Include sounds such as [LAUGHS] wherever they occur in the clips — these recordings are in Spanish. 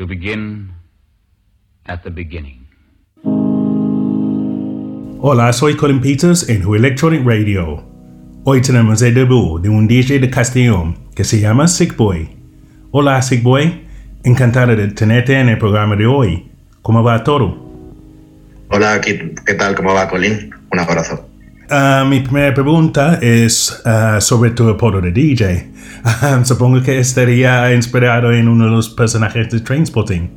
to begin at the beginning. Hola, soy Colin Peters en Who Electronic Radio. Hoy tenemos el debut de un DJ de Castellón que se llama Sick Boy. Hola, Sick Boy. Encantado de tenerte en el programa de hoy. ¿Cómo va todo? Hola, ¿qué, qué tal? ¿Cómo va, Colin? Un abrazo. Uh, mi primera pregunta es uh, sobre tu apodo de DJ. Uh, supongo que estaría inspirado en uno de los personajes de Trainspotting.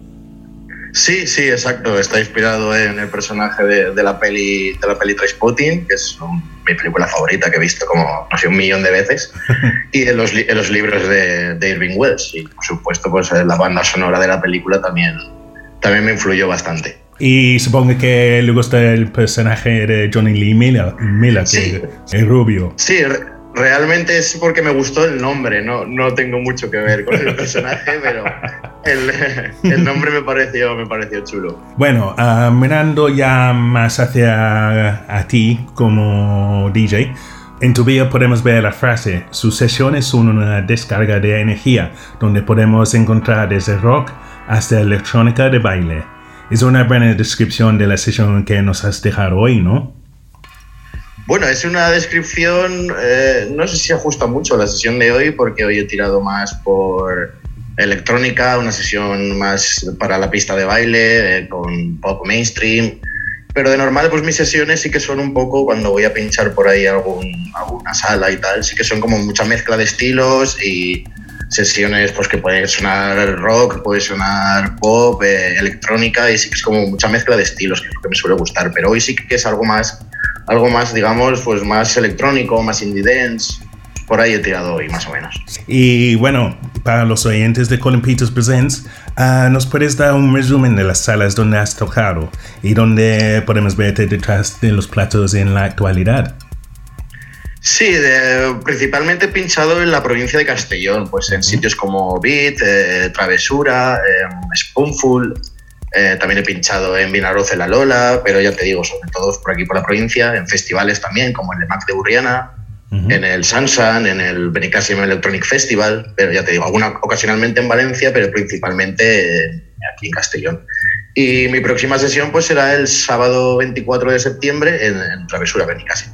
Sí, sí, exacto. Está inspirado en el personaje de, de la peli de la peli Trainspotting, que es un, mi película favorita que he visto como no sé un millón de veces, [LAUGHS] y en los, en los libros de, de, Irving Wells. Y por supuesto, pues la banda sonora de la película también, también me influyó bastante. Y supongo que le gusta el personaje de Johnny Lee Miller, Miller Sí. que el rubio. Sí, re- realmente es porque me gustó el nombre, no, no tengo mucho que ver con el personaje, [LAUGHS] pero el, el nombre me pareció, me pareció chulo. Bueno, ah, mirando ya más hacia a ti como DJ, en tu bio podemos ver la frase, sus sesiones son una descarga de energía, donde podemos encontrar desde rock hasta electrónica de baile. Es una buena descripción de la sesión que nos has dejado hoy, ¿no? Bueno, es una descripción, eh, no sé si ajusta mucho a la sesión de hoy, porque hoy he tirado más por electrónica, una sesión más para la pista de baile, eh, con pop mainstream. Pero de normal, pues mis sesiones sí que son un poco, cuando voy a pinchar por ahí algún, alguna sala y tal, sí que son como mucha mezcla de estilos y sesiones pues que puede sonar rock, puede sonar pop, eh, electrónica y sí que es como mucha mezcla de estilos, que es lo que me suele gustar. Pero hoy sí que es algo más, algo más, digamos, pues más electrónico, más indie dance. Por ahí he tirado hoy, más o menos. Y bueno, para los oyentes de Colin Peters Presents, ah, ¿nos puedes dar un resumen de las salas donde has tocado y donde podemos verte detrás de los platos en la actualidad? Sí, de- principalmente he pinchado en la provincia de Castellón, pues en sitios como Beat, eh, Travesura, eh, Spoonful. eh, también he pinchado en Vinaroz en La Lola, pero ya te digo, sobre todo por aquí por la provincia, en festivales también, como el de Mac de Burriana, en el Sansan, en el Benicassim Electronic Festival, pero ya te digo, alguna ocasionalmente en Valencia, pero principalmente eh, aquí en Castellón. Y mi próxima sesión pues será el sábado 24 de septiembre en, en Travesura Benicassim.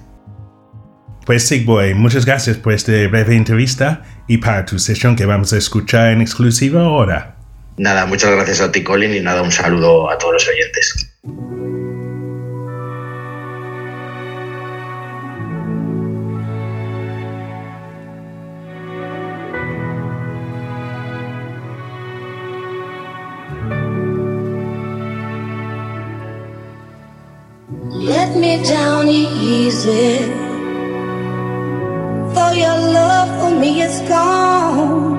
Pues Sig Boy, muchas gracias por esta breve entrevista y para tu sesión que vamos a escuchar en exclusiva ahora. Nada, muchas gracias a ti, Colin, y nada, un saludo a todos los oyentes. Let me down easy. Your love for me is gone.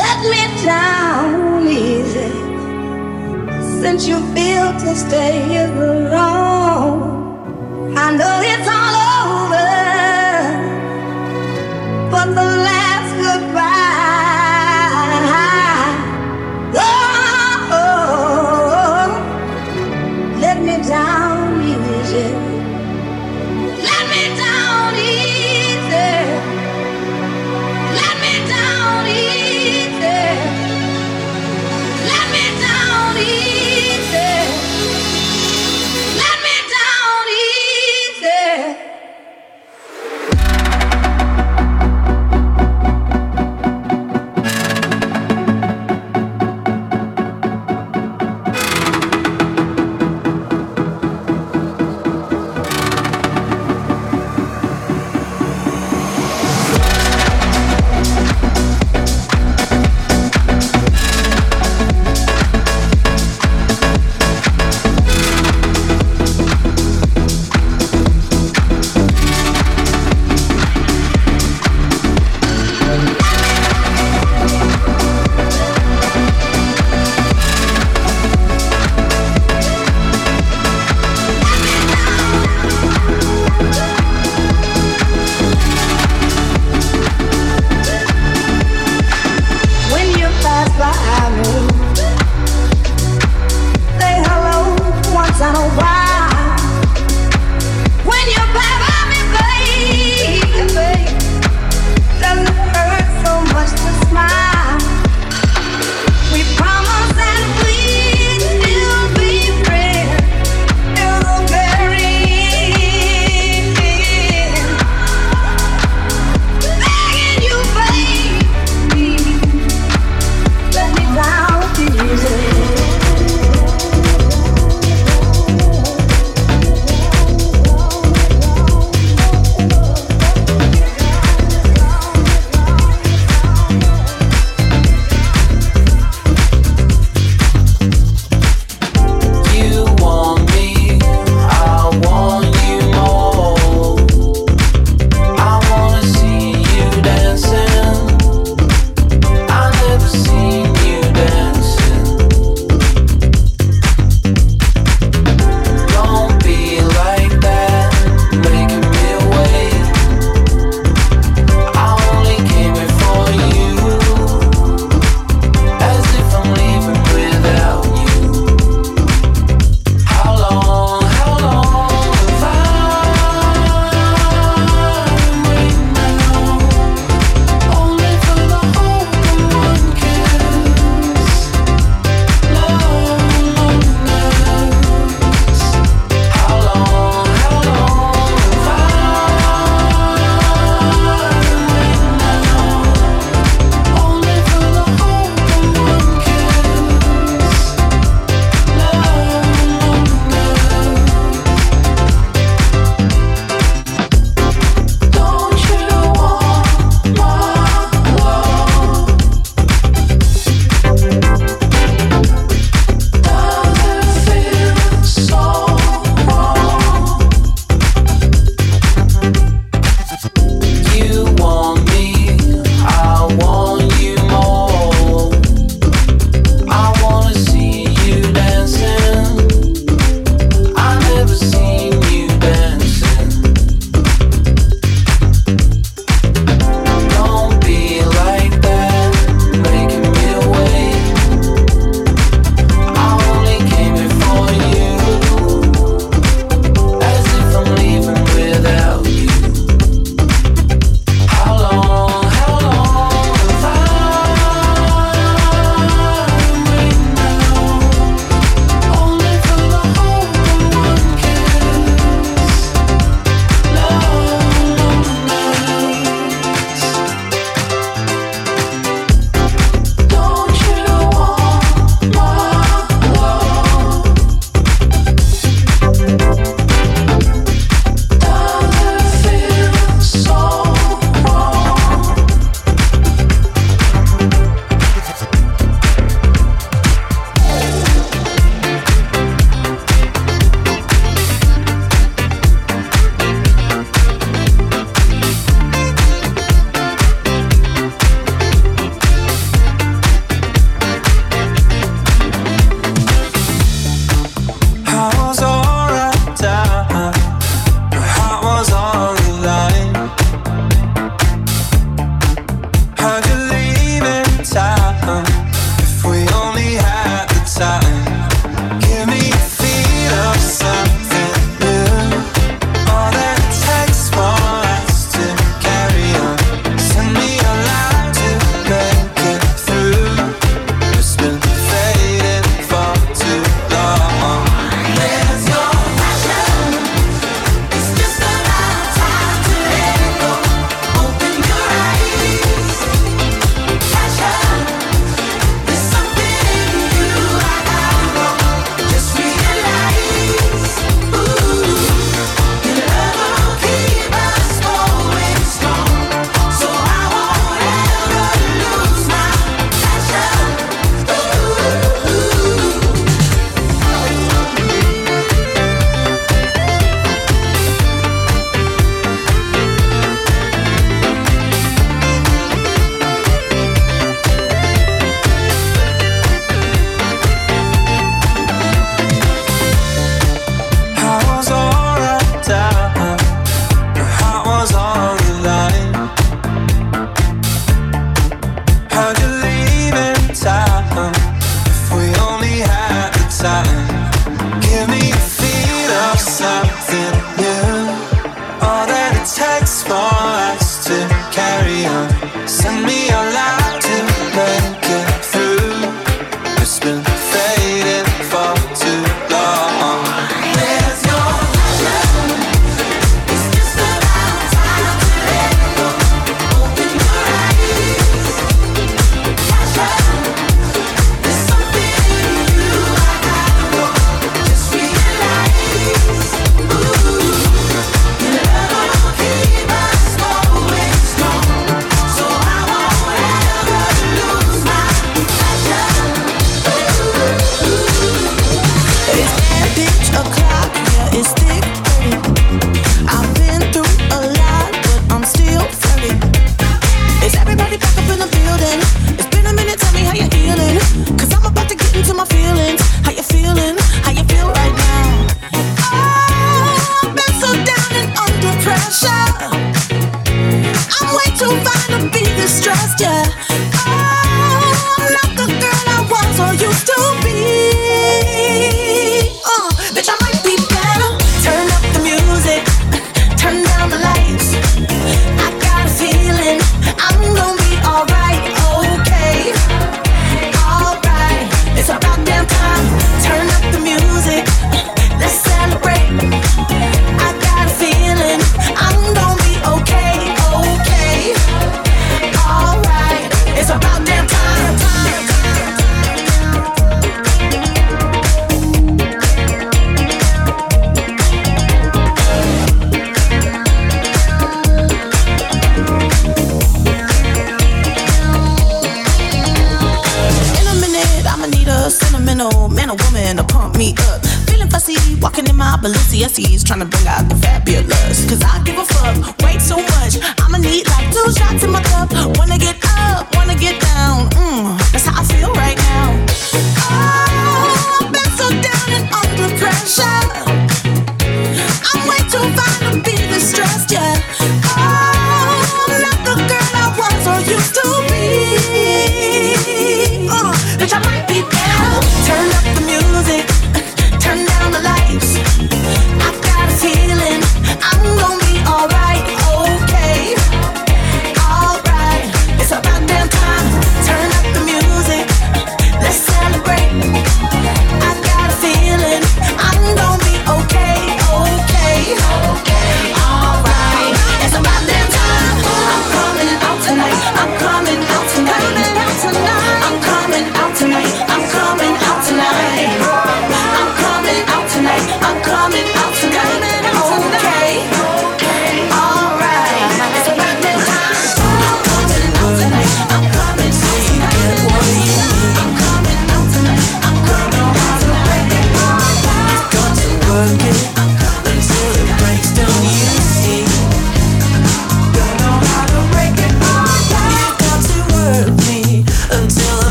Let me down easy. Since you feel to stay alone. I know it's all over.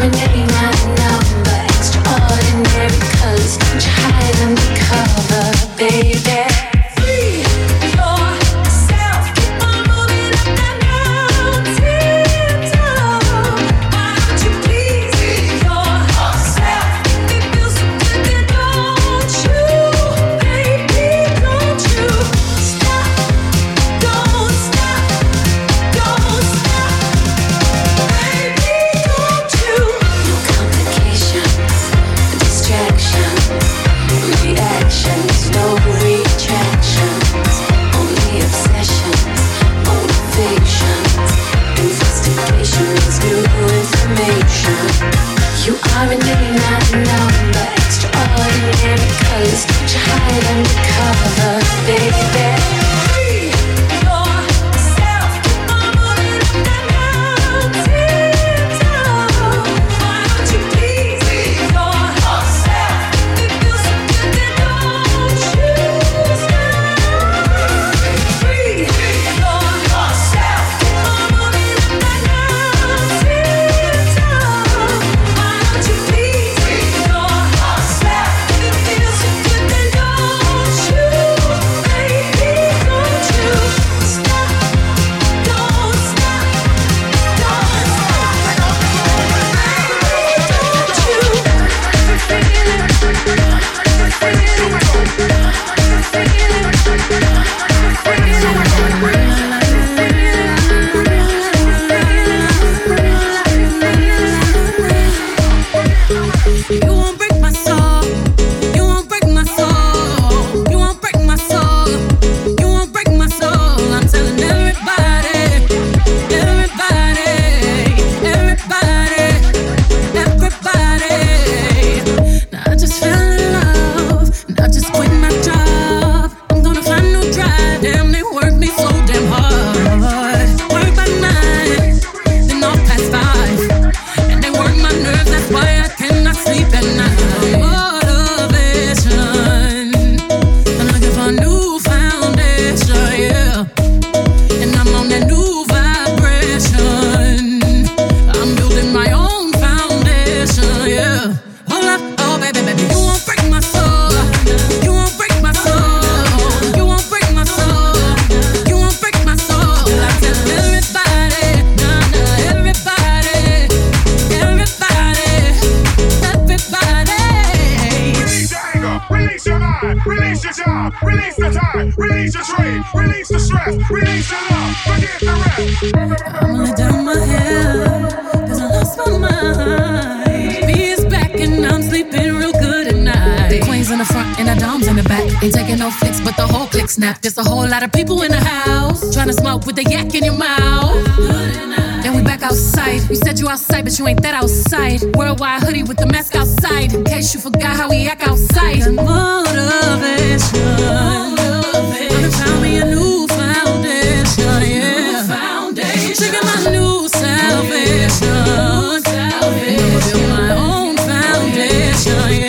coming to you. you ain't that outside. Worldwide hoodie with the mask outside. In case you forgot how we act outside. The motivation. Motivation. Found me a new foundation. Yeah. New foundation. Trigger my new salvation. New. Build my own foundation.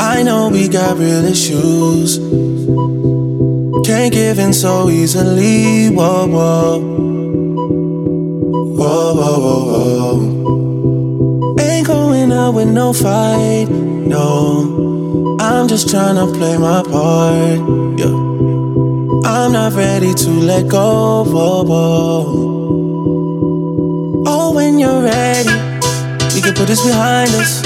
I know we got real issues. Can't give in so easily. Whoa, whoa. Whoa, whoa, whoa, whoa. Ain't going out with no fight. No. I'm just trying to play my part. Yeah. I'm not ready to let go. Whoa, whoa. Oh, when you're ready. We can put this behind us.